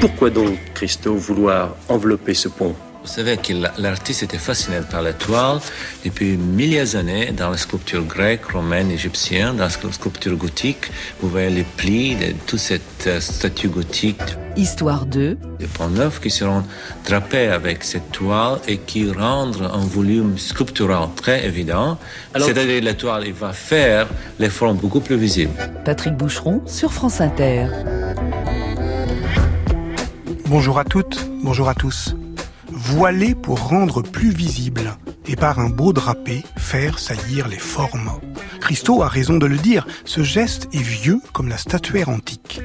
Pourquoi donc, Christo, vouloir envelopper ce pont vous savez que l'artiste était fasciné par la toile depuis milliers d'années dans la sculpture grecque, romaine, égyptienne, dans la sculpture gothique. Vous voyez les plis de toute cette euh, statue gothique. Histoire 2. Des ponts neufs qui seront drapés avec cette toile et qui rendent un volume sculptural très évident. C'est-à-dire la toile il va faire les formes beaucoup plus visibles. Patrick Boucheron sur France Inter. Bonjour à toutes, bonjour à tous voiler pour rendre plus visible et par un beau drapé faire saillir les formes. Christo a raison de le dire, ce geste est vieux comme la statuaire antique.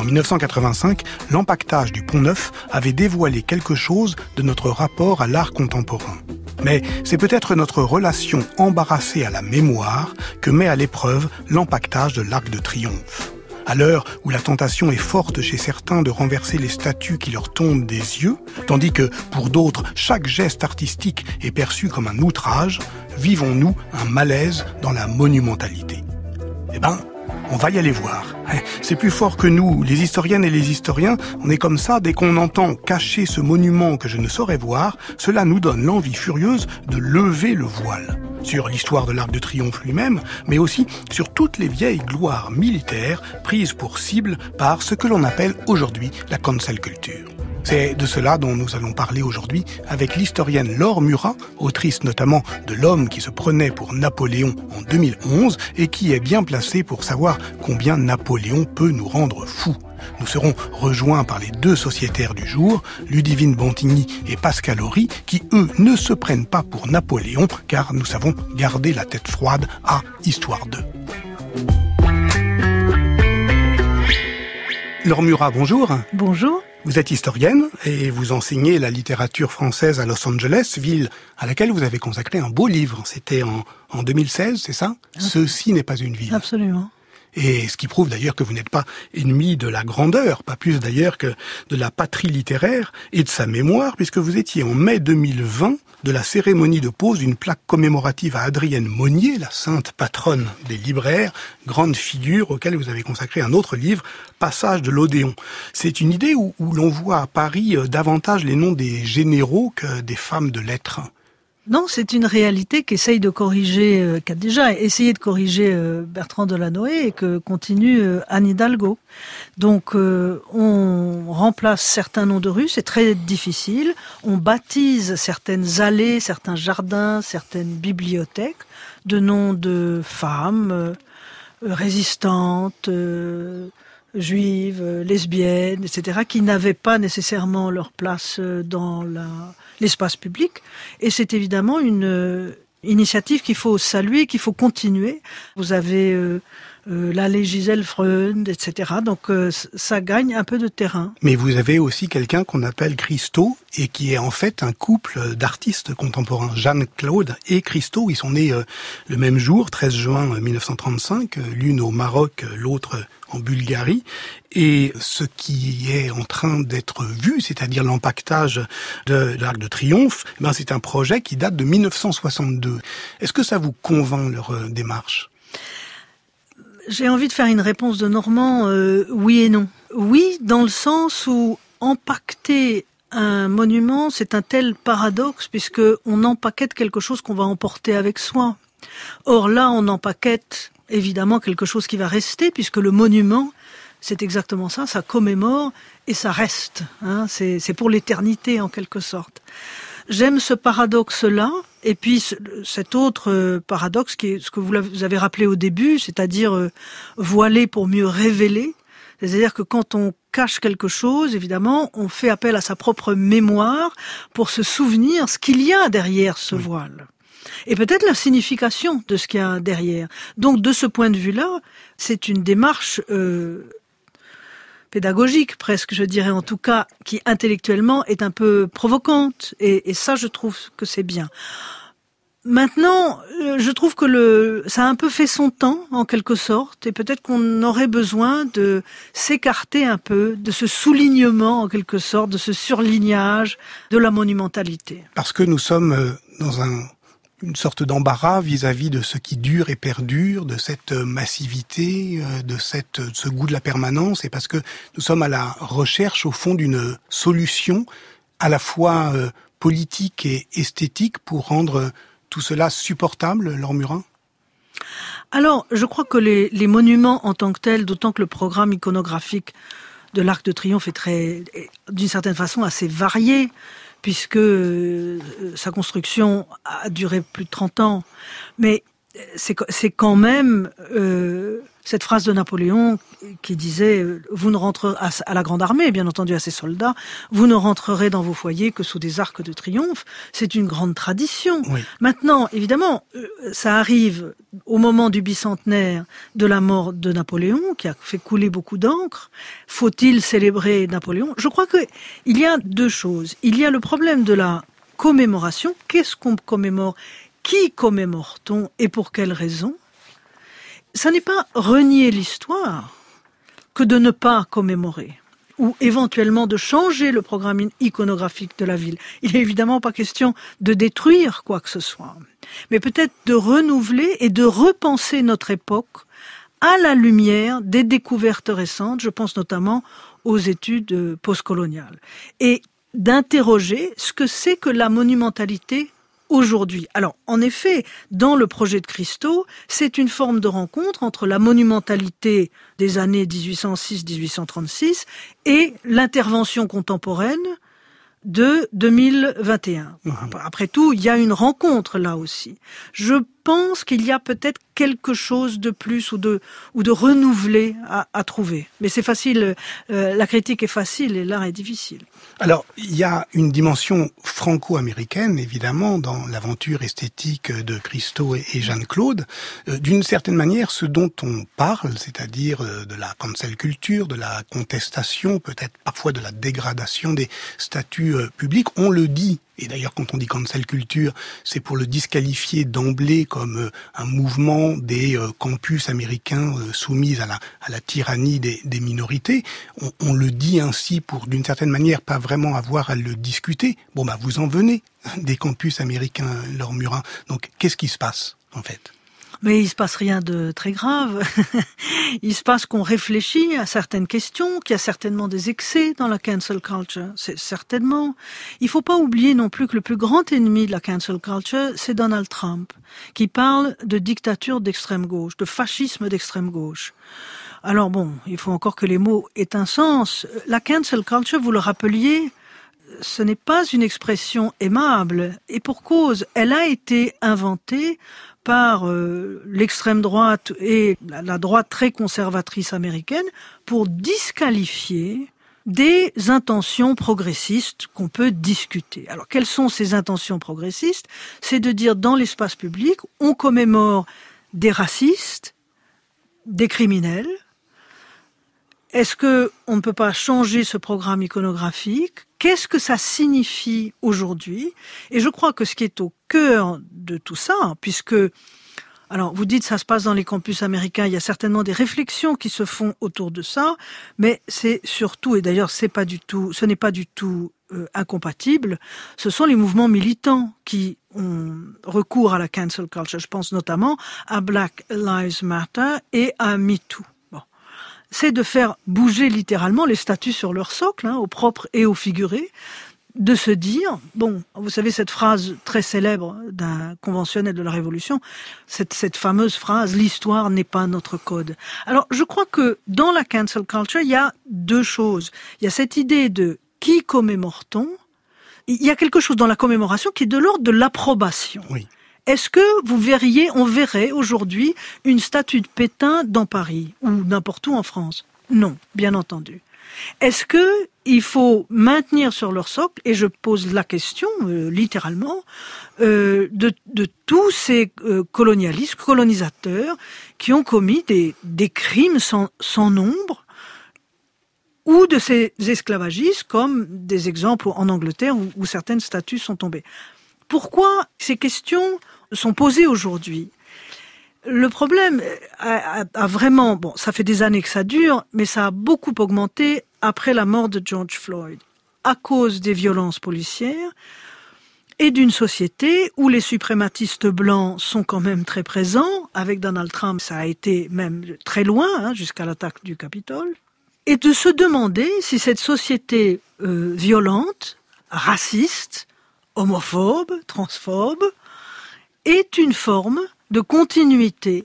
En 1985, l'empaquetage du Pont Neuf avait dévoilé quelque chose de notre rapport à l'art contemporain. Mais c'est peut-être notre relation embarrassée à la mémoire que met à l'épreuve l'empaquetage de l'Arc de Triomphe. À l'heure où la tentation est forte chez certains de renverser les statues qui leur tombent des yeux, tandis que pour d'autres, chaque geste artistique est perçu comme un outrage, vivons-nous un malaise dans la monumentalité Eh ben, on va y aller voir. Hein, c'est plus fort que nous, les historiennes et les historiens. On est comme ça, dès qu'on entend cacher ce monument que je ne saurais voir, cela nous donne l'envie furieuse de lever le voile. Sur l'histoire de l'Arc de Triomphe lui-même, mais aussi sur toutes les vieilles gloires militaires prises pour cible par ce que l'on appelle aujourd'hui la cancel culture. C'est de cela dont nous allons parler aujourd'hui avec l'historienne Laure Murat, autrice notamment de L'homme qui se prenait pour Napoléon en 2011 et qui est bien placée pour savoir combien Napoléon peut nous rendre fous. Nous serons rejoints par les deux sociétaires du jour, Ludivine Bontigny et Pascal Horry, qui eux ne se prennent pas pour Napoléon car nous savons garder la tête froide à Histoire 2. Laure Murat, bonjour. Bonjour. Vous êtes historienne et vous enseignez la littérature française à Los Angeles, ville à laquelle vous avez consacré un beau livre. C'était en, en 2016, c'est ça? Ceci n'est pas une ville. Absolument. Et ce qui prouve d'ailleurs que vous n'êtes pas ennemi de la grandeur, pas plus d'ailleurs que de la patrie littéraire et de sa mémoire, puisque vous étiez en mai 2020 de la cérémonie de pose d'une plaque commémorative à Adrienne Monnier, la sainte patronne des libraires, grande figure auquel vous avez consacré un autre livre, Passage de l'Odéon. C'est une idée où, où l'on voit à Paris euh, davantage les noms des généraux que des femmes de lettres. Non, c'est une réalité qu'essaye de corriger, euh, qu'a déjà essayé de corriger euh, Bertrand Delanoë et que continue euh, Anne Hidalgo. Donc, on remplace certains noms de rues, c'est très difficile. On baptise certaines allées, certains jardins, certaines bibliothèques de noms de femmes résistantes juives, lesbiennes, etc., qui n'avaient pas nécessairement leur place dans la l'espace public. Et c'est évidemment une euh, initiative qu'il faut saluer, qu'il faut continuer. Vous avez euh, euh, la Gisèle Freund, etc. Donc ça gagne un peu de terrain. Mais vous avez aussi quelqu'un qu'on appelle Christo et qui est en fait un couple d'artistes contemporains. Jeanne-Claude et Christo, ils sont nés le même jour, 13 juin 1935, l'une au Maroc, l'autre en Bulgarie. Et ce qui est en train d'être vu, c'est-à-dire l'empaquetage de l'Arc de Triomphe, eh ben c'est un projet qui date de 1962. Est-ce que ça vous convainc leur euh, démarche? J'ai envie de faire une réponse de Normand, euh, oui et non. Oui, dans le sens où empaqueter un monument, c'est un tel paradoxe puisque on empaquette quelque chose qu'on va emporter avec soi. Or là, on empaquette évidemment quelque chose qui va rester, puisque le monument, c'est exactement ça, ça commémore et ça reste. Hein, c'est pour l'éternité en quelque sorte. J'aime ce paradoxe-là, et puis cet autre euh, paradoxe qui est ce que vous avez rappelé au début, c'est-à-dire euh, voiler pour mieux révéler. C'est-à-dire que quand on cache quelque chose, évidemment, on fait appel à sa propre mémoire pour se souvenir ce qu'il y a derrière ce voile et peut-être la signification de ce qu'il y a derrière. Donc de ce point de vue-là, c'est une démarche euh, pédagogique presque, je dirais en tout cas, qui intellectuellement est un peu provocante. Et, ça, je trouve que c'est bien. Maintenant, euh, je trouve que le, ça a un peu fait son temps, en quelque sorte, et peut-être qu'on aurait besoin de s'écarter un peu de ce soulignement, en quelque sorte, de ce surlignage de la monumentalité. Parce que nous sommes euh, dans un une sorte d'embarras vis-à-vis de ce qui dure et perdure, de cette massivité, euh, de cette, ce goût de la permanence, et parce que nous sommes à la recherche, au fond, d'une solution à la fois euh, politique et esthétique pour rendre tout cela supportable, Laure Murin? Alors, je crois que les, les monuments en tant que tels, d'autant que le programme iconographique de l'Arc de Triomphe est très, d'une certaine façon, assez varié puisque euh, sa construction a duré plus de 30 ans. Mais c'est quand même euh, cette phrase de Napoléon qui disait euh, vous ne rentrerez à, la grande armée, bien entendu à ses soldats, vous ne rentrerez dans vos foyers que sous des arcs de triomphe. C'est une grande tradition. Maintenant, évidemment, euh, ça arrive au moment du bicentenaire de la mort de Napoléon, qui a fait couler beaucoup d'encre. Faut-il célébrer Napoléon? Je crois que il y a deux choses. Il y a le problème de la commémoration. Qu'est-ce qu'on commémore? Qui commémore-t-on et pour quelle raison? Ça n'est pas renier l'histoire que de ne pas commémorer ou éventuellement de changer le programme iconographique de la ville. Il n'est évidemment pas question de détruire quoi que ce soit, mais peut-être de renouveler et de repenser notre époque à la lumière des découvertes récentes, je pense notamment aux études postcoloniales, et d'interroger ce que c'est que la monumentalité aujourd'hui. Alors, en effet, dans le projet de Christo, c'est une forme de rencontre entre la monumentalité des années 1806-1836 et l'intervention contemporaine de 2021. Mmh. Après tout, il y a une rencontre là aussi. Je pense qu'il y a peut-être quelque chose de plus ou de ou de renouvelé à, trouver. Mais c'est facile. Euh, la critique est facile et l'art est difficile. Alors, il y a une dimension franco-américaine, évidemment, dans l'aventure esthétique de Christo et, Jeanne-Claude. Euh, d'une certaine manière, ce dont on parle, c'est-à-dire euh, de la cancel culture, de la contestation, peut-être parfois de la dégradation des statuts publics, on le dit et d'ailleurs, quand on dit cancel culture, c'est pour le disqualifier d'emblée comme euh, un mouvement des euh, campus américains euh, soumis à la, tyrannie des, minorités. On, on, le dit ainsi pour, d'une certaine manière, pas vraiment avoir à le discuter. Bon, bah, vous en venez des campus américains, leur Murin. Donc, qu'est-ce qui se passe, en fait? Mais il se passe rien de très grave. il se passe qu'on réfléchit à certaines questions, qu'il y a certainement des excès dans la cancel culture. C'est certainement. Il faut pas oublier non plus que le plus grand ennemi de la cancel culture, c'est Donald Trump, qui parle de dictature d'extrême gauche, de fascisme d'extrême gauche. Alors bon, il faut encore que les mots aient un sens. La cancel culture, vous le rappeliez, ce n'est pas une expression aimable, et pour cause, elle a été inventée par euh, l'extrême droite et la, droite très conservatrice américaine pour disqualifier des intentions progressistes qu'on peut discuter. Alors quelles sont ces intentions progressistes? C'est de dire dans l'espace public, on commémore des racistes, des criminels, est-ce que on ne peut pas changer ce programme iconographique? Qu'est-ce que ça signifie aujourd'hui? Et je crois que ce qui est au cœur de tout ça, puisque alors, vous dites ça se passe dans les campus américains. Il y a certainement des réflexions qui se font autour de ça, mais c'est surtout, et d'ailleurs, c'est pas du tout, ce n'est pas du tout euh, incompatible. Ce sont les mouvements militants qui ont recours à la cancel culture. Je pense notamment à Black Lives Matter et à MeToo c'est de faire bouger littéralement les statues sur leur socle, hein, au propre et au figuré, de se dire, bon, vous savez cette phrase très célèbre d'un conventionnel de la Révolution, cette, cette fameuse phrase, l'histoire n'est pas notre code. Alors, je crois que dans la cancel culture, il y a deux choses. Il y a cette idée de qui commémore-t-on? Il y a quelque chose dans la commémoration qui est de l'ordre de l'approbation. Oui. Est-ce que vous verriez, on verrait aujourd'hui une statue de Pétain dans Paris ou n'importe où en France? Non, bien entendu. Est-ce que il faut maintenir sur leur socle, et je pose la question euh, littéralement, euh, de, tous ces euh, colonialistes, colonisateurs, qui ont commis des, crimes sans, nombre, ou de ces esclavagistes, comme des exemples en Angleterre où, où certaines statues sont tombées? Pourquoi ces questions sont posées aujourd'hui? Le problème a, vraiment, bon, ça fait des années que ça dure, mais ça a beaucoup augmenté après la mort de George Floyd, à cause des violences policières et d'une société où les suprématistes blancs sont quand même très présents. Avec Donald Trump, ça a été même très loin, hein, jusqu'à l'attaque du Capitole. Et de se demander si cette société euh, violente, raciste, homophobe, transphobe, est une forme de continuité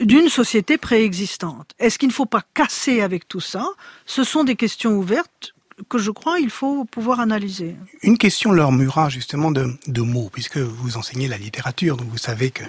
d'une société préexistante. Est-ce qu'il ne faut pas casser avec tout ça? Ce sont des questions ouvertes que je crois il faut pouvoir analyser. Une question leur mura justement de, de, mots, puisque vous enseignez la littérature, donc vous savez que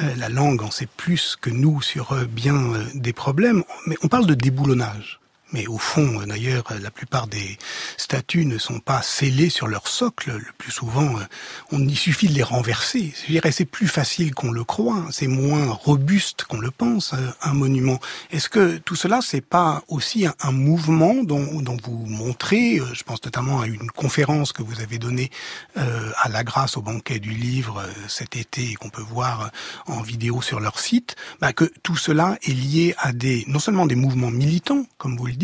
euh, la langue en sait plus que nous sur euh, bien euh, des problèmes, mais on parle de déboulonnage. Mais au fond, d'ailleurs, la plupart des statues ne sont pas scellées sur leur socle. Le plus souvent, euh, on y suffit de les renverser. C'est plus facile qu'on le croit. C'est moins robuste qu'on le pense, euh, un monument. Est-ce que tout cela, c'est pas aussi un, mouvement dont, vous montrez euh, Je pense notamment à une conférence que vous avez donnée à la grâce au banquet du livre cet été et qu'on peut voir en vidéo sur leur site. Bah, que tout cela est lié à des, non seulement des mouvements militants, comme vous le dites,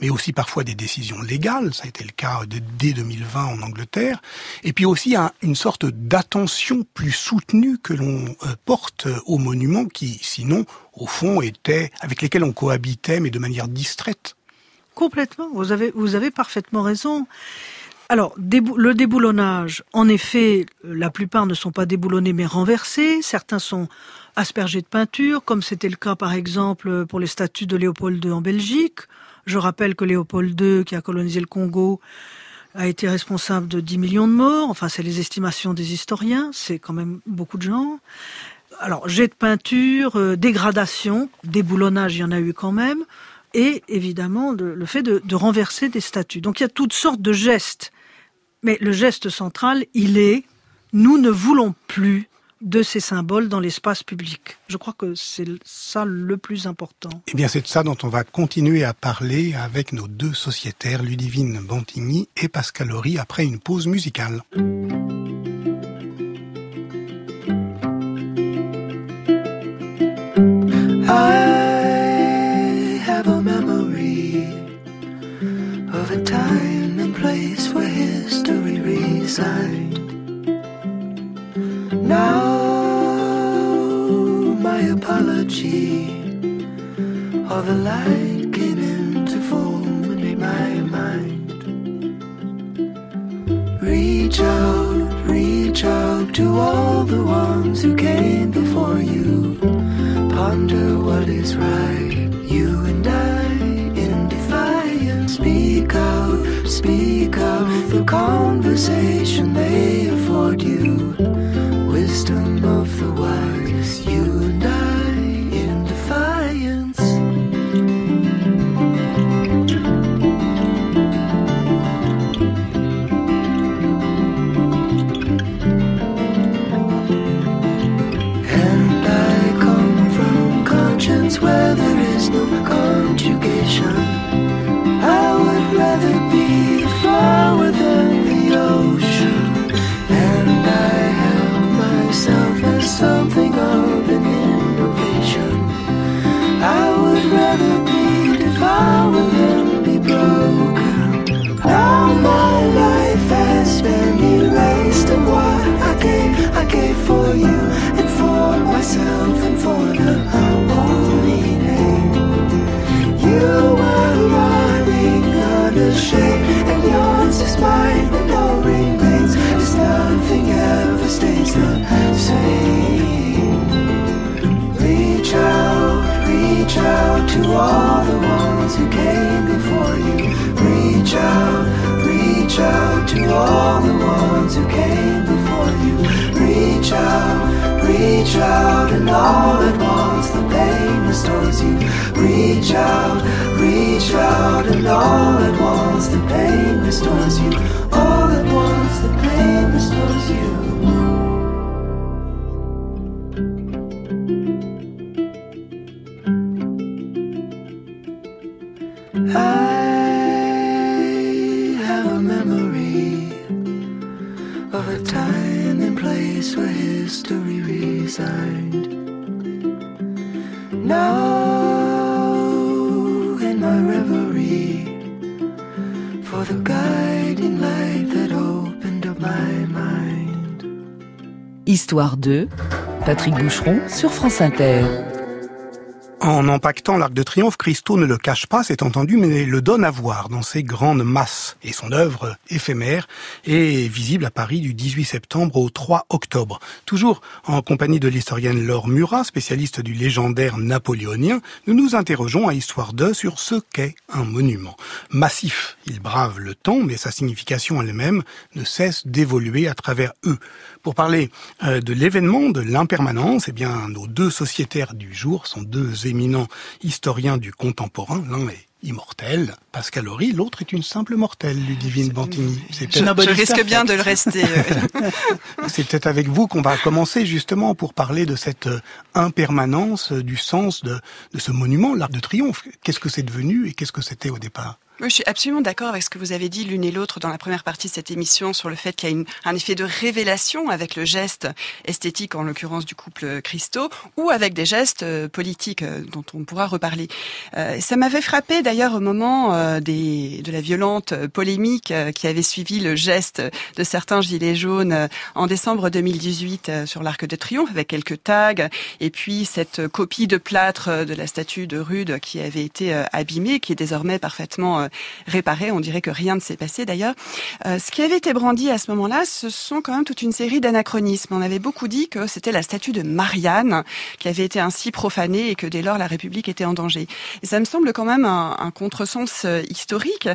mais aussi parfois des décisions légales. Ça a été le cas dès 2020 en Angleterre. Et puis aussi une sorte d'attention plus soutenue que l'on euh, porte aux monuments qui, sinon, au fond, étaient avec lesquels on cohabitait, mais de manière distraite. Complètement. Vous avez, vous avez parfaitement raison. Alors, le déboulonnage, en effet, la plupart ne sont pas déboulonnés mais renversés. Certains sont aspergés de peinture, comme c'était le cas par exemple pour les statues de Léopold II en Belgique. Je rappelle que Léopold II, qui a colonisé le Congo, a été responsable de 10 millions de morts. Enfin, c'est les estimations des historiens. C'est quand même beaucoup de gens. Alors, jet de peinture, euh, dégradation, déboulonnage, il y en a eu quand même. Et évidemment, le fait de, de renverser des statues. Donc, il y a toutes sortes de gestes. Mais le geste central, il est, nous ne voulons plus de ces symboles dans l'espace public. Je crois que c'est ça le plus important. Eh bien, c'est de ça dont on va continuer à parler avec nos deux sociétaires, Ludivine Bantigny et Pascal Horry, après une pause musicale. I have a memory of a time and place where history resides. Now apology All the light came into form in my mind. Reach out, reach out to all the ones who came before you. Ponder what is right, you and I in defiance Speak out, speak out the conversation they of an innovation. I would rather be devoured than be broken. Now my life has been erased, and what I gave, I gave for you, and for myself, and for the holy name. You were running unashamed, reach out to all the ones who came before you. Reach out, reach out to all the ones who came before you. Reach out, reach out, and all at once the pain restores you. Reach out, reach out, and all at once the pain restores you. All at once the pain restores you. Histoire 2, Patrick Boucheron sur France Inter. En empaquetant l'Arc de Triomphe, Christo ne le cache pas, c'est entendu, mais le donne à voir dans ses grandes masses. Et son œuvre éphémère est visible à Paris du 18 septembre au 3 octobre. Toujours en compagnie de l'historienne Laure Murat, spécialiste du légendaire napoléonien, nous nous interrogeons à Histoire 2 sur ce qu'est un monument. Massif, il brave le temps, mais sa signification elle-même ne cesse d'évoluer à travers eux. Pour parler euh, de l'événement, de l'impermanence, eh bien, nos deux sociétaires du jour sont deux éminents historiens du contemporain. L'un est immortel, Pascal Horry, l'autre est une simple mortelle, Ludivine Bantigny. Je, je risque bien de le rester. C'est peut-être avec vous qu'on va commencer justement pour parler de cette euh, impermanence du sens de, de ce monument, l'Arc de Triomphe. Qu'est-ce que c'est devenu et qu'est-ce que c'était au départ? Je suis absolument d'accord avec ce que vous avez dit l'une et l'autre dans la première partie de cette émission sur le fait qu'il y a une, un effet de révélation avec le geste esthétique, en l'occurrence du couple Christo, ou avec des gestes euh, politiques euh, dont on pourra reparler. Euh, ça m'avait frappé d'ailleurs au moment euh, des, de la violente polémique euh, qui avait suivi le geste de certains gilets jaunes en décembre 2018 sur l'Arc de Triomphe avec quelques tags et puis cette copie de plâtre de la statue de Rude qui avait été abîmée, qui est désormais parfaitement réparé. On dirait que rien ne s'est passé d'ailleurs. Euh, ce qui avait été brandi à ce moment-là, ce sont quand même toute une série d'anachronismes. On avait beaucoup dit que c'était la statue de Marianne qui avait été ainsi profanée et que dès lors la République était en danger. Ça me semble quand même un, un contresens euh, historique.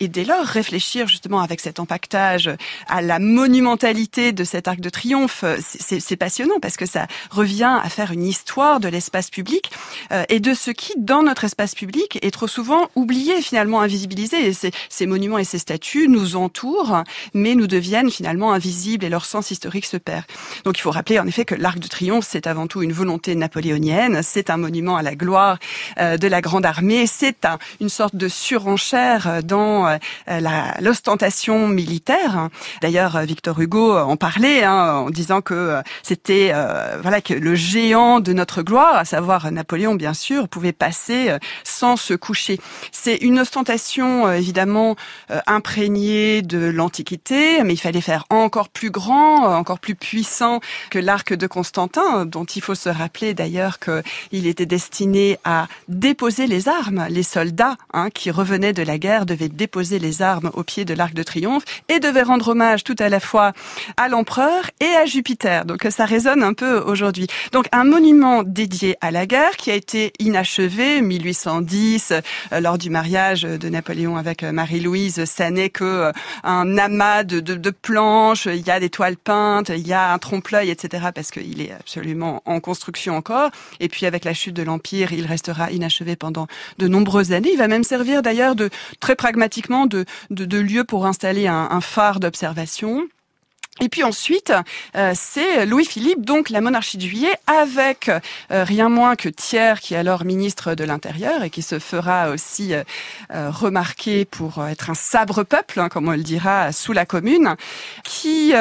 Et dès lors réfléchir justement avec cet empaquetage à la monumentalité de cet arc de triomphe, c'est passionnant parce que ça revient à faire une histoire de l'espace public euh, et de ce qui, dans notre espace public, est trop souvent oublié finalement, invisible et ces, monuments et ces statues nous entourent, mais nous deviennent finalement invisibles et leur sens historique se perd. Donc il faut rappeler en effet que l'Arc de Triomphe, c'est avant tout une volonté napoléonienne, c'est un monument à la gloire euh, de la Grande Armée, c'est un, une sorte de surenchère dans euh, l'ostentation militaire. D'ailleurs, Victor Hugo en parlait hein, en disant que euh, c'était euh, voilà que le géant de notre gloire, à savoir Napoléon bien sûr, pouvait passer sans se coucher. C'est une ostentation euh, évidemment euh, imprégnée de l'Antiquité, mais il fallait faire encore plus grand, euh, encore plus puissant que l'arc de Constantin, dont il faut se rappeler d'ailleurs qu'il était destiné à déposer les armes. Les soldats hein, qui revenaient de la guerre devaient déposer les armes au pied de l'arc de triomphe et devaient rendre hommage tout à la fois à l'empereur et à Jupiter. Donc ça résonne un peu aujourd'hui. Donc un monument dédié à la guerre qui a été inachevé 1810 lors du mariage de Napoléon avec euh, Marie-Louise, ça n'est que euh, un amas de, planches, il y a des toiles peintes, il y a un trompe-l'œil, etc. parce qu'il est absolument en construction encore. Et puis avec la chute de l'Empire, il restera inachevé pendant de nombreuses années. Il va même servir d'ailleurs de très pragmatiquement de, lieu pour installer un phare d'observation. Et puis ensuite, euh, c'est Louis-Philippe, donc la monarchie de juillet, avec euh, rien moins que Thiers, qui est alors ministre de l'Intérieur et qui se fera aussi euh, remarquer pour être un sabre peuple, hein, comme on le dira, sous la Commune, qui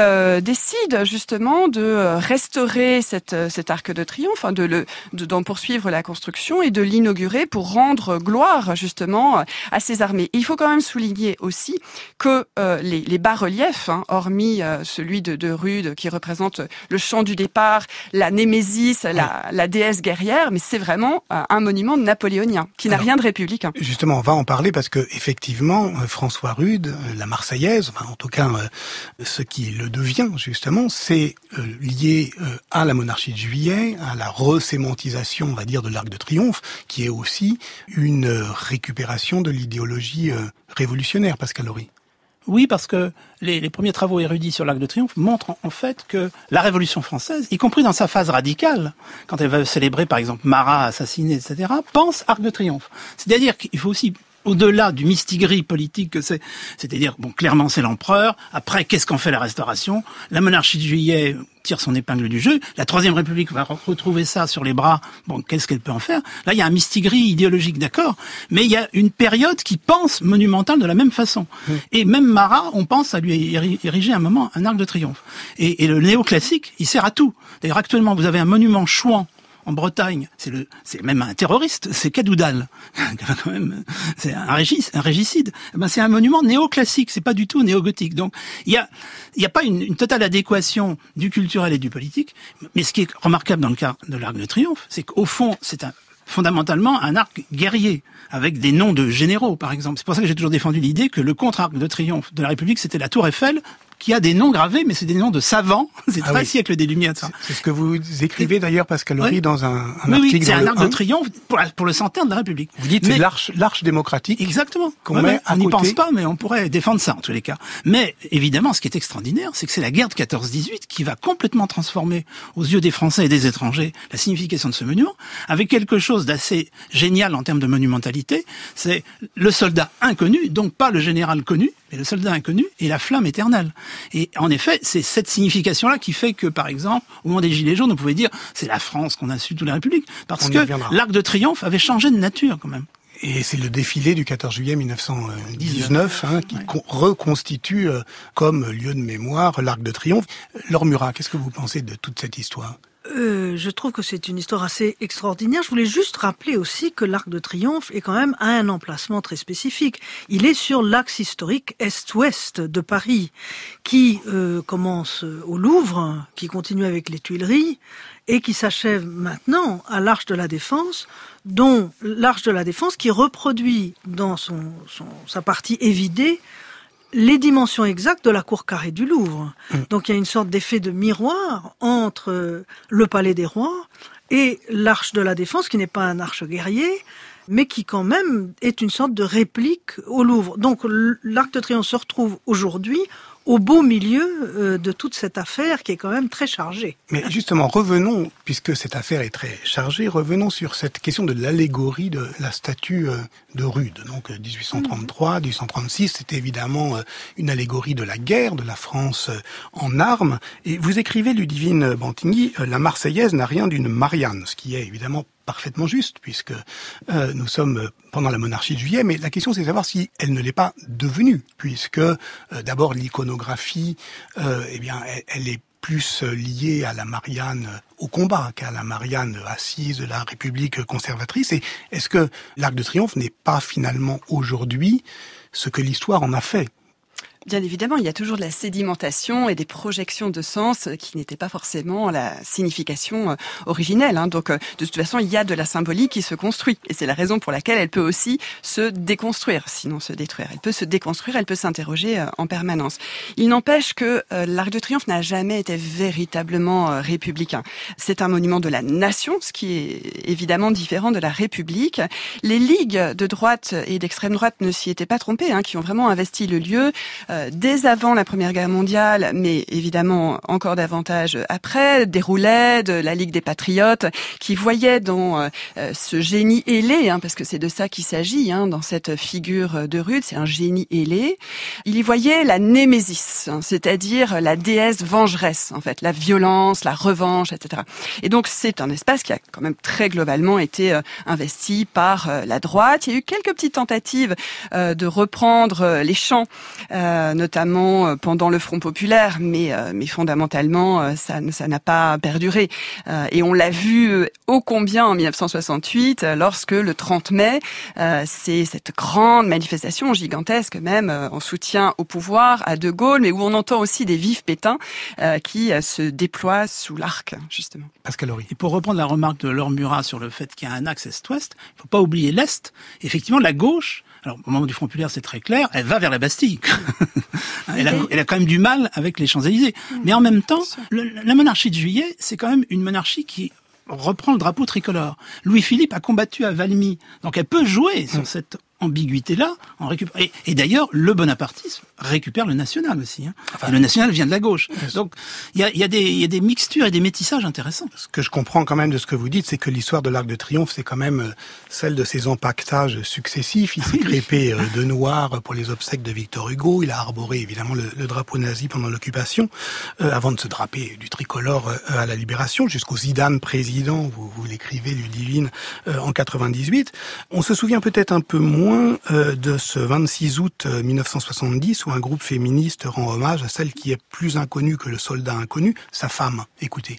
décide justement de restaurer cette, cet arc de triomphe, hein, de le, d'en poursuivre la construction et de l'inaugurer pour rendre gloire justement à ses armées. Il faut quand même souligner aussi que les, les bas-reliefs, hein, hormis ce celui de, de Rude qui représente le champ du départ, la Némésis, la, la déesse guerrière, mais c'est vraiment euh, un monument napoléonien qui n'a rien de républicain. Justement, on va en parler parce que effectivement, euh, François Rude, euh, la Marseillaise, enfin en tout cas ce qui le devient justement, c'est lié à la monarchie de Juillet, à la resémantisation, on va dire, de l'Arc de Triomphe, qui est aussi une récupération de l'idéologie révolutionnaire, Pascal Horry. Oui, parce que les, premiers travaux érudits sur l'Arc de Triomphe montrent en, en, fait que la Révolution française, y compris dans sa phase radicale, quand elle va célébrer par exemple Marat assassiné, etc., pense Arc de Triomphe. C'est-à-dire qu'il faut aussi au-delà du mistigris politique que c'est, c'est-à-dire, bon, clairement c'est l'empereur, après qu'est-ce qu'en fait la restauration, la monarchie de juillet tire son épingle du jeu, la troisième république va retrouver ça sur les bras, bon, qu'est-ce qu'elle peut en faire? Là, il y a un mistigris idéologique, d'accord, mais il y a une période qui pense monumentale de la même façon. Mmh. Et même Marat, on pense à lui ériger un moment un arc de triomphe. Et, et le néoclassique, il sert à tout. D'ailleurs, actuellement, vous avez un monument chouan en Bretagne, c'est le, c'est même un terroriste, c'est Cadoudal, quand même, c'est un, régis, un régicide. Eh ben, c'est un monument néoclassique, c'est pas du tout néogothique. Donc, il y a, il y a pas une, totale adéquation du culturel et du politique. Mais ce qui est remarquable dans le cas de l'Arc de Triomphe, c'est qu'au fond, c'est un, fondamentalement un arc guerrier, avec des noms de généraux, par exemple. C'est pour ça que j'ai toujours défendu l'idée que le contre-arc de triomphe de la République, c'était la Tour Eiffel, qui a des noms gravés, mais c'est des noms de savants. C'est ah très oui. siècle des Lumières, ça. C'est ce que vous écrivez d'ailleurs, Pascal Horry, oui. dans un, un article. Oui, c'est un arc de triomphe pour, la, pour, le centenaire de la République. Vous dites mais... c'est l'arche, démocratique. Exactement. Qu'on met on n'y pense pas, mais on pourrait défendre ça en tous les cas. Mais évidemment, ce qui est extraordinaire, c'est que c'est la guerre de 14-18 qui va complètement transformer aux yeux des Français et des étrangers la signification de ce monument, avec quelque chose d'assez génial en termes de monumentalité. C'est le soldat inconnu, donc pas le général connu, mais le soldat inconnu et la flamme éternelle. Et en effet, c'est cette signification-là qui fait que, par exemple, au moment des Gilets jaunes, on pouvait dire c'est la France qu'on a su toute la République, parce que l'Arc de Triomphe avait changé de nature quand même. Et c'est le défilé du 14 juillet 1919 hein, qui ouais. reconstitue euh, comme lieu de mémoire l'Arc de Triomphe. Laure Murat, qu'est-ce que vous pensez de toute cette histoire? Euh, je trouve que c'est une histoire assez extraordinaire. Je voulais juste rappeler aussi que l'Arc de Triomphe est quand même à un emplacement très spécifique. Il est sur l'axe historique est-ouest de Paris, qui euh, commence au Louvre, qui continue avec les Tuileries et qui s'achève maintenant à l'Arche de la Défense, dont l'Arche de la Défense qui reproduit dans son, son, sa partie évidée les dimensions exactes de la cour carrée du Louvre. Mmh. Donc il y a une sorte d'effet de miroir entre le palais des rois et l'arche de la défense, qui n'est pas un arche guerrier, mais qui quand même est une sorte de réplique au Louvre. Donc l'arc de triomphe se retrouve aujourd'hui au beau milieu euh, de toute cette affaire qui est quand même très chargée. Mais justement, revenons, puisque cette affaire est très chargée, revenons sur cette question de l'allégorie de la statue euh, de Rude. Donc 1833, 1836, c'était évidemment euh, une allégorie de la guerre, de la France en armes. Et vous écrivez, Ludivine Bantigny, la Marseillaise n'a rien d'une Marianne, ce qui est évidemment parfaitement juste, puisque euh, nous sommes pendant la monarchie de juillet, mais la question c'est de savoir si elle ne l'est pas devenue, puisque euh, d'abord l'iconographie, euh, eh bien, elle, elle, est plus liée à la Marianne au combat qu'à la Marianne assise de la République conservatrice. Et est-ce que l'Arc de Triomphe n'est pas finalement aujourd'hui ce que l'histoire en a fait? Bien évidemment, il y a toujours de la sédimentation et des projections de sens qui n'étaient pas forcément la signification euh, originelle. Hein. Donc, euh, de toute façon, il y a de la symbolique qui se construit. Et c'est la raison pour laquelle elle peut aussi se déconstruire, sinon se détruire. Elle peut se déconstruire, elle peut s'interroger euh, en permanence. Il n'empêche que l'Arc de Triomphe n'a jamais été véritablement républicain. C'est un monument de la nation, ce qui est évidemment différent de la République. Les ligues de droite et d'extrême droite ne s'y étaient pas trompées, hein, qui ont vraiment investi le lieu euh, dès avant la Première Guerre mondiale, mais évidemment encore davantage après, déroulait de la Ligue des Patriotes, qui voyait dans euh, ce génie ailé, hein, parce que c'est de ça qu'il s'agit, hein, dans cette figure de Rude, c'est un génie ailé, il y voyait la némésis, hein, c'est-à-dire la déesse vengeresse, en fait, la violence, la revanche, etc. Et donc c'est un espace qui a quand même très globalement été euh, investi par la droite. Il y a eu quelques petites tentatives de reprendre les chants euh, notamment euh, pendant le Front populaire, mais, euh, mais fondamentalement, ça ça n'a pas perduré. et on l'a vu ô combien en 1968, lorsque le 30 mai, c'est cette grande manifestation gigantesque même en soutien au pouvoir à De Gaulle, mais où on entend aussi des vifs pétins qui se déploient sous l'arc, justement. Pascal Horry. Et pour reprendre la remarque de Laure Murat sur le fait qu'il y a un axe est-ouest, il ne faut pas oublier l'Est. Effectivement, la gauche alors, au moment du Front populaire, c'est très clair, elle va vers la Bastille. elle, a, elle, a, quand même du mal avec les Champs-Élysées. Mais en même temps, le, la monarchie de juillet, c'est quand même une monarchie qui reprend le drapeau tricolore. Louis-Philippe a combattu à Valmy. Donc elle peut jouer sur cette ambiguïté-là. En récupère... Et, et d'ailleurs, le bonapartisme récupère le national aussi. Hein. Enfin, et le national vient de la gauche. Donc il y a, y, a y a, des mixtures et des métissages intéressants. Ce que je comprends quand même de ce que vous dites, c'est que l'histoire de l'Arc de Triomphe, c'est quand même euh, celle de ses empaquetages successifs. Il s'est crépé euh, de noir pour les obsèques de Victor Hugo. Il a arboré évidemment le, le drapeau nazi pendant l'occupation, euh, avant de se draper du tricolore euh, à la libération, jusqu'au Zidane président, vous, vous l'écrivez, Ludivine, euh, en 98. On se souvient peut-être un peu moins euh, de ce 26 août 1970 un groupe féministe rend hommage à celle qui est plus inconnue que le soldat inconnu, sa femme. Écoutez.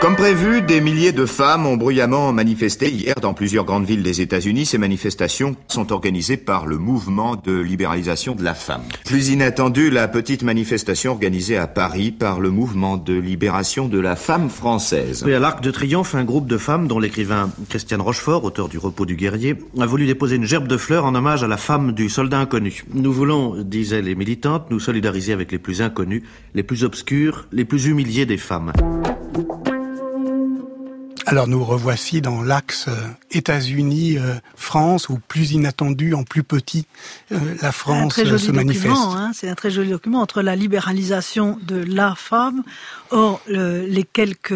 Comme prévu, des milliers de femmes ont bruyamment manifesté hier dans plusieurs grandes villes des États-Unis. Ces manifestations sont organisées par le mouvement de libéralisation de la femme. Plus inattendu, la petite manifestation organisée à Paris par le mouvement de libération de la femme française. Oui, à l'Arc de Triomphe, un groupe de femmes dont l'écrivain Christiane Rochefort, auteur du Repos du guerrier, a voulu déposer une gerbe de fleurs en hommage à la femme du soldat inconnu. Nous voulons, disaient les militantes, nous solidariser avec les plus inconnus, les plus obscurs, les plus humiliés des femmes. Alors nous revoici dans l'axe euh, États-Unis-France, ou plus inattendu, en plus petit, euh, la France un très euh, joli se manifeste. hein, c'est un très joli document entre la libéralisation de la femme, or le- les quelques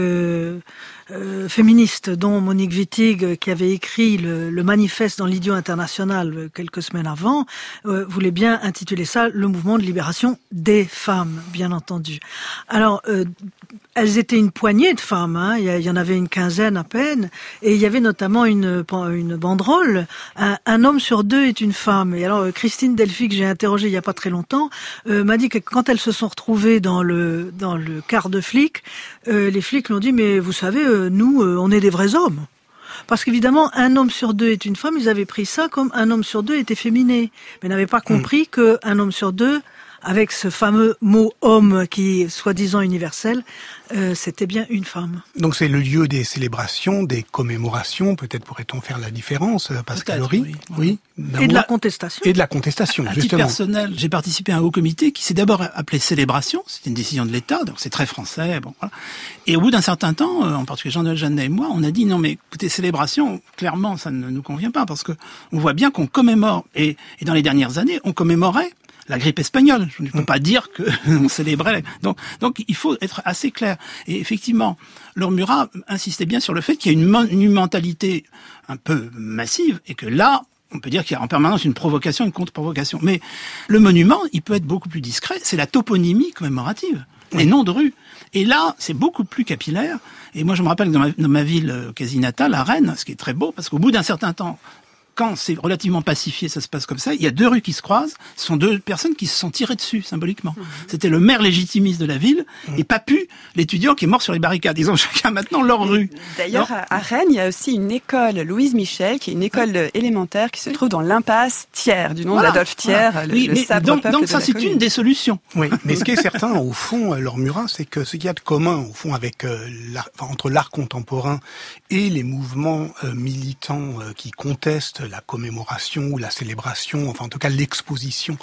euh, féministes, dont Monique Wittig, qui avait écrit le, le manifeste dans l'Idiot international euh, quelques semaines avant, euh, voulait bien intituler ça le mouvement de libération des femmes, bien entendu. Alors, euh, elles étaient une poignée de femmes, hein. il, y en avait une quinzaine à peine, et il y avait notamment une, une banderole, un, homme sur deux est une femme. Et alors euh, Christine Delphi, que j'ai interrogée il y a pas très longtemps, euh, m'a dit que quand elles se sont retrouvées dans le, dans le quart de flics, euh, les flics l'ont dit, mais vous savez, euh, nous, euh, on est des vrais hommes. Parce qu'évidemment, un homme sur deux est une femme, ils avaient pris ça comme un homme sur deux était féminé, mais n'avaient pas compris que un homme sur deux, avec ce fameux mot homme qui est soi-disant universel, euh, c'était bien une femme. Donc c'est le lieu des célébrations, des commémorations, peut-être pourrait-on faire la différence, euh, Pascal Horry oui. Oui. Et de la contestation. Et de la contestation, À titre justement. personnel, j'ai participé à un haut comité qui s'est d'abord appelé Célébration. C'était une décision de l'État, donc c'est très français. Bon, voilà. Et au bout d'un certain temps, euh, en particulier Jean-Noël Jeannet et moi, on a dit non mais écoutez, Célébration, clairement, ça ne nous convient pas parce que on voit bien qu'on commémore. Et, et dans les dernières années, on commémorait la grippe espagnole. Je ne peux pas dire que on célébrait. la- Donc, donc il faut être assez clair. Et effectivement, Laure Murat insistait bien sur le fait qu'il y a une monumentalité un peu massive et que là, on peut dire qu'il y a en permanence une provocation, une contre-provocation. Mais le monument, il peut être beaucoup plus discret. C'est la toponymie commémorative, les noms de rues. Et là, c'est beaucoup plus capillaire. Et moi, je me rappelle que dans ma, dans ma ville euh, quasi natale, à Rennes, ce qui est très beau, parce qu'au bout d'un certain temps, quand c'est relativement pacifié, ça se passe comme ça. Il y a deux rues qui se croisent. Ce sont deux personnes qui se sont tirées dessus, symboliquement. C'était le maire légitimiste de la ville et Papu, l'étudiant qui est mort sur les barricades. Ils ont chacun maintenant leur rue. D'ailleurs, à Rennes, il y a aussi une école Louise Michel, qui est une école élémentaire qui se trouve dans l'impasse Thiers, du nom Voilà, d'Adolphe Thiers, voilà. le, Oui, le mais sabre donc, peuple donc de ça, c'est une des solutions. Oui, mais ce qui est certain, au fond, euh, Laure Murat, c'est que ce qu'il y a de commun, au fond, avec euh, l'art- enfin, entre l'art contemporain et les mouvements euh, militants euh, qui contestent la commémoration ou la célébration, enfin en tout cas l'exposition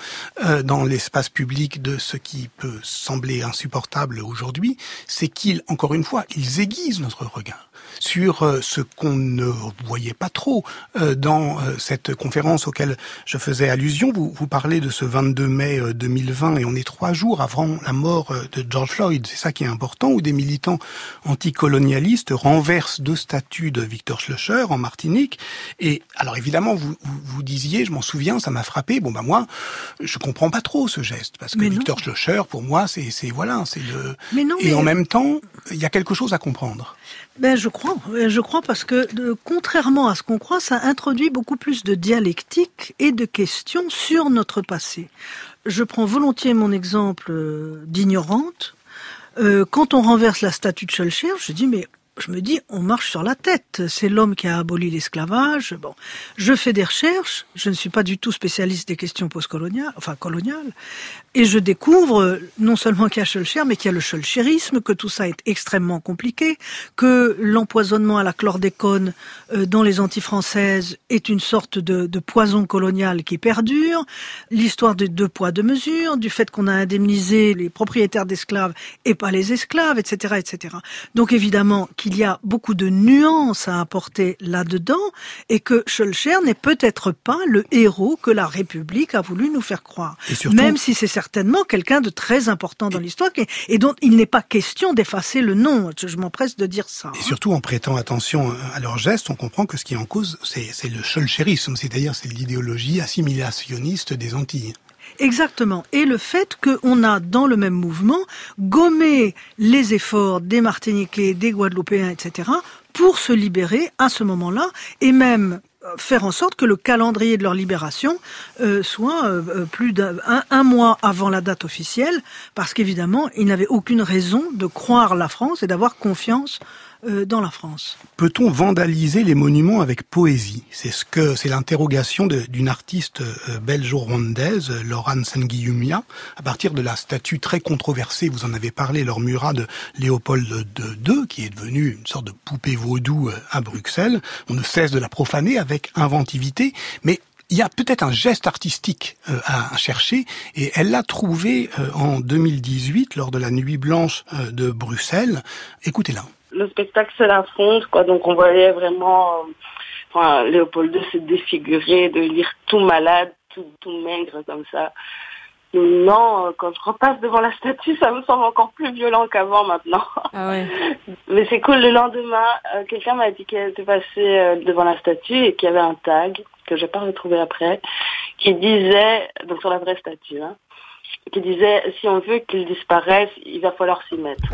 euh, dans l'espace public de ce qui peut sembler insupportable aujourd'hui, c'est qu'ils, encore une fois, ils aiguisent notre regard sur euh, ce qu'on ne voyait pas trop euh, dans euh, cette conférence auquel je faisais allusion. Vous, vous parlez de ce 22 mai euh, 2020 et on est trois jours avant la mort de George Floyd. C'est ça qui est important, où des militants anticolonialistes renversent deux statues de Victor Schlecher en Martinique. Et alors évidemment, vous, vous, vous disiez, je m'en souviens, ça m'a frappé. Bon bah moi, je comprends pas trop ce geste parce que Mais non. Victor Schlecher, pour moi, c'est c'est voilà, c'est le. Mais non, et mais- en même temps, il y a quelque chose à comprendre. Ben, je crois, Euh, je crois parce que de- contrairement à ce qu'on croit, ça introduit beaucoup plus de dialectique et de questions sur notre passé. Je prends volontiers mon exemple euh, d'ignorante. Euh, quand on renverse la statue de Schulcher, je dis mais je me dis on marche sur la tête. C'est l'homme qui a aboli l'esclavage. Bon, je fais des recherches. Je ne suis pas du tout spécialiste des questions postcoloniales, enfin coloniales, et je découvre non seulement qu'il y a Schulcher, mais qu'il y a le Schulcherisme, que tout ça est extrêmement compliqué, que l'empoisonnement à la chlordécone euh, dans les anti-françaises est une sorte de, poison colonial qui perdure, l'histoire de deux poids deux mesures, du fait qu'on a indemnisé les propriétaires d'esclaves et pas les esclaves, etc., etc. Donc évidemment qu'il y a beaucoup de nuances à apporter là-dedans et que Schulcher n'est peut-être pas le héros que la République a voulu nous faire croire. Surtout- Même si c'est certainement quelqu'un de très important dans l'histoire et, dont il n'est pas question d'effacer le nom. Je, m'empresse de dire ça. Et surtout, en prêtant attention à leurs gestes, on comprend que ce qui est en cause, c'est c'est le schulcherisme, c'est-à-dire c'est l'idéologie assimilationniste des Antilles. Exactement. Et le fait qu'on a dans le même mouvement gommé les efforts des Martiniquais, des Guadeloupéens, etc., pour se libérer à ce moment-là, et même euh, faire en sorte que le calendrier de leur libération euh, soit euh, plus d'un un, un mois avant la date officielle, parce qu'évidemment, ils n'avaient aucune raison de croire la France et d'avoir confiance dans la France. Peut-on vandaliser les monuments avec poésie? C'est ce que c'est l'interrogation d'une artiste euh, belge-rwandaise, Laurent Senguiyumia, à partir de la statue très controversée, vous en avez parlé, leur murat de Léopold II, qui est devenue une sorte de poupée vaudou euh, à Bruxelles. On ne cesse de la profaner avec inventivité, mais il y a peut-être un geste artistique euh, à chercher et elle l'a trouvé euh, en 2018 lors de la Nuit Blanche euh, de Bruxelles. Écoutez-la. Le spectacle c'est la quoi. Donc on voyait vraiment enfin, Léopold II se défigurer, de lire tout malade, tout, tout maigre comme ça. Non, quand je repasse devant la statue, ça me semble encore plus violent qu'avant maintenant. Ah ouais. Mais c'est cool, le lendemain, quelqu'un m'a dit qu'elle était passée devant la statue et qu'il y avait un tag que j'ai pas retrouvé après, qui disait, donc sur la vraie statue, hein, qui disait si on veut qu'il disparaisse, il va falloir s'y mettre.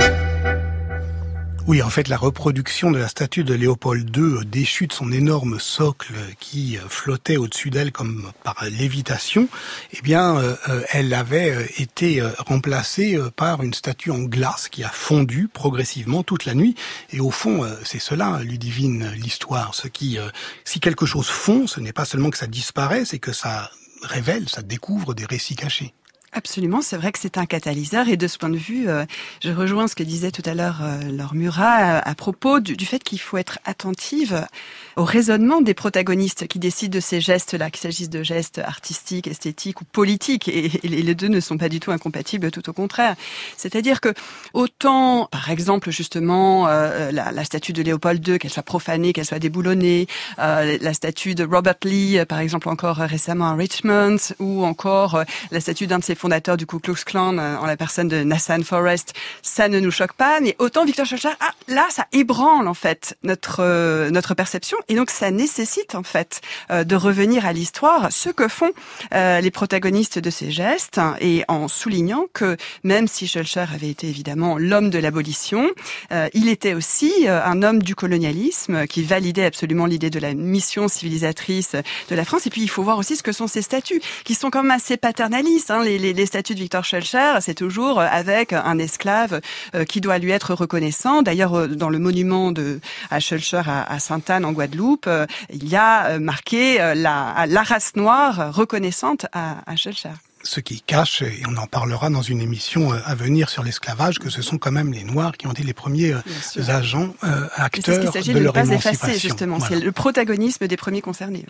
Oui, en fait, la reproduction de la statue de Léopold II euh, déchue de son énorme socle qui euh, flottait au-dessus d'elle comme par lévitation, eh bien, euh, elle avait été remplacée par une statue en glace qui a fondu progressivement toute la nuit. Et au fond, c'est cela, Ludivine, l'histoire. Ce qui, si quelque chose fond, ce n'est pas seulement que ça disparaît, c'est que ça révèle, ça découvre des récits cachés. Absolument, c'est vrai que c'est un catalyseur et de ce point de vue, euh, je rejoins ce que disait tout à l'heure euh, Laure Murat euh, à propos du, fait qu'il faut être attentive au raisonnement des protagonistes qui décident de ces gestes-là, qu'il s'agisse de gestes artistiques, esthétiques ou politiques, et, les deux ne sont pas du tout incompatibles, tout au contraire. C'est-à-dire que autant, par exemple, justement, la, statue de Léopold II, qu'elle soit profanée, qu'elle soit déboulonnée, la statue de Robert Lee, par exemple, encore récemment à Richmond, ou encore la statue d'un de ses fondateur du Ku Klux Klan euh, en la personne de Nathan Forrest, ça ne nous choque pas. Mais autant Victor Schœlcher, ah, là, ça ébranle en fait notre euh, notre perception et donc ça nécessite en fait euh, de revenir à l'histoire, ce que font les protagonistes de ces gestes et en soulignant que même si Schœlcher avait été évidemment l'homme de l'abolition, il était aussi un homme du colonialisme qui validait absolument l'idée de la mission civilisatrice de la France. Et puis il faut voir aussi ce que sont ces statuts qui sont quand même assez paternalistes. Hein. Les, les, statuts de Victor Schellcher, c'est toujours avec un esclave euh, qui doit lui être reconnaissant. D'ailleurs, euh, dans le monument de à Schellcher à, Sainte-Anne en Guadeloupe, euh, il y a marqué la, la race noire reconnaissante à, à ce qui cache, et on en parlera dans une émission à venir sur l'esclavage, que ce sont quand même les Noirs qui ont été les premiers agents, acteurs de, leur pas effacer, justement. C'est le protagonisme des premiers concernés.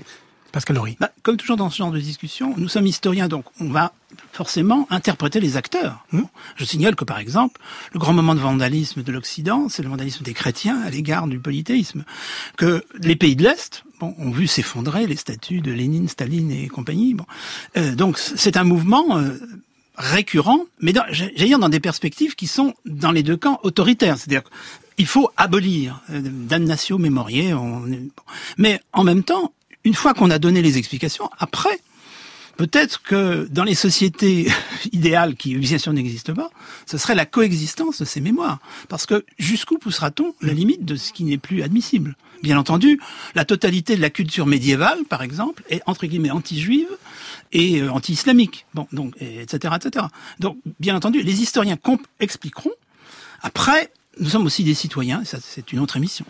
Pascal Horry. Bah, comme toujours dans ce genre de discussion, nous sommes historiens, donc on va forcément interpréter les acteurs. Je signale que, par exemple, le grand moment de vandalisme de l'Occident, c'est le vandalisme des chrétiens à l'égard du polythéisme. Que les pays de l'Est bon, ont vu s'effondrer les statues de Lénine, Staline et compagnie. Bon. Euh, donc c'est un mouvement... Euh, récurrent, mais dire dans des perspectives qui sont dans les deux camps autoritaires. C'est-à-dire qu'il faut abolir euh, damnatio mémoriae, on... mais en même temps, une fois qu'on a donné les explications, après, peut-être que dans les sociétés idéales qui, bien sûr, n'existent pas, ce serait la coexistence de ces mémoires. Parce que jusqu'où poussera-t-on la limite de ce qui n'est plus admissible? Bien entendu, la totalité de la culture médiévale, par exemple, est entre guillemets anti-juive et euh, anti-islamique. Bon, donc, etc., etc. Donc, bien entendu, les historiens expliqueront. Après, nous sommes aussi des citoyens, ça c'est une autre émission.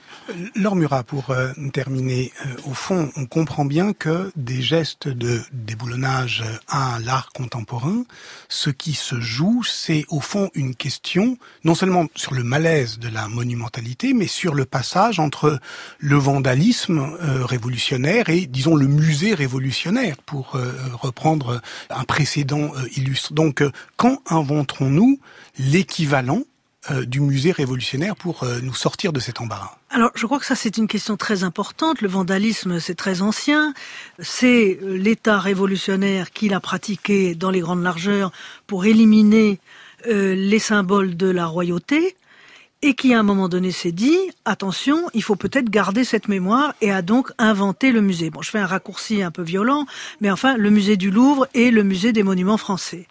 Laure Murat, pour euh, terminer, euh, au fond, on comprend bien que des gestes de déboulonnage à l'art contemporain, ce qui se joue, c'est au fond une question, non seulement sur le malaise de la monumentalité, mais sur le passage entre le vandalisme euh, révolutionnaire et, disons, le musée révolutionnaire, pour reprendre un précédent illustre. Donc, quand inventerons-nous l'équivalent euh, du musée révolutionnaire pour euh, nous sortir de cet embarras Alors, je crois que ça, c'est une question très importante. Le vandalisme, c'est très ancien. C'est euh, l'État révolutionnaire qui l'a pratiqué dans les grandes largeurs pour éliminer les symboles de la royauté et qui à un moment donné s'est dit attention, il faut peut-être garder cette mémoire et a donc inventé le musée. Bon, je fais un raccourci un peu violent, mais enfin le musée du Louvre et le musée des monuments français.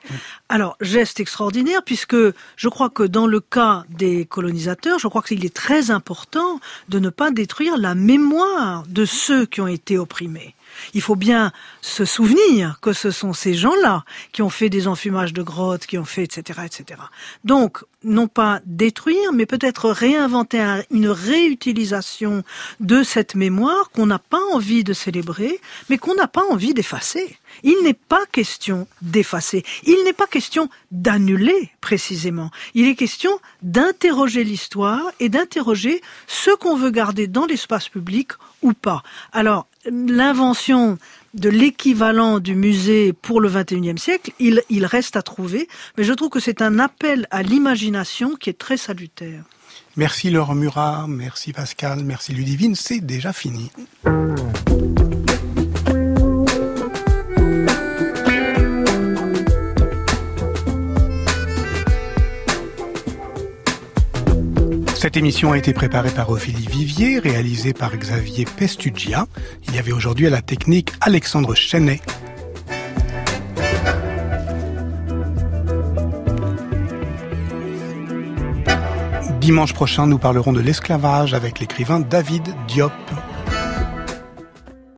Alors, geste extraordinaire puisque je crois que dans le cas des colonisateurs, je crois qu'il est très important de ne pas détruire la mémoire de ceux qui ont été opprimés. Il faut bien se souvenir que ce sont ces gens-là qui ont fait des enfumages de grottes, qui ont fait etc. etc. Donc, non pas détruire, mais peut-être réinventer une réutilisation de cette mémoire qu'on n'a pas envie de célébrer, mais qu'on n'a pas envie d'effacer. Il n'est pas question d'effacer, il n'est pas question d'annuler précisément, il est question d'interroger l'histoire et d'interroger ce qu'on veut garder dans l'espace public ou pas. Alors, l'invention de l'équivalent du musée pour le XXIe siècle, il, il reste à trouver, mais je trouve que c'est un appel à l'imagination qui est très salutaire. Merci Laure Murat, merci Pascal, merci Ludivine, c'est déjà fini. Cette émission a été préparée par Ophélie Vivier, réalisée par Xavier Pestugia. Il y avait aujourd'hui à la technique Alexandre Chenet. Dimanche prochain, nous parlerons de l'esclavage avec l'écrivain David Diop.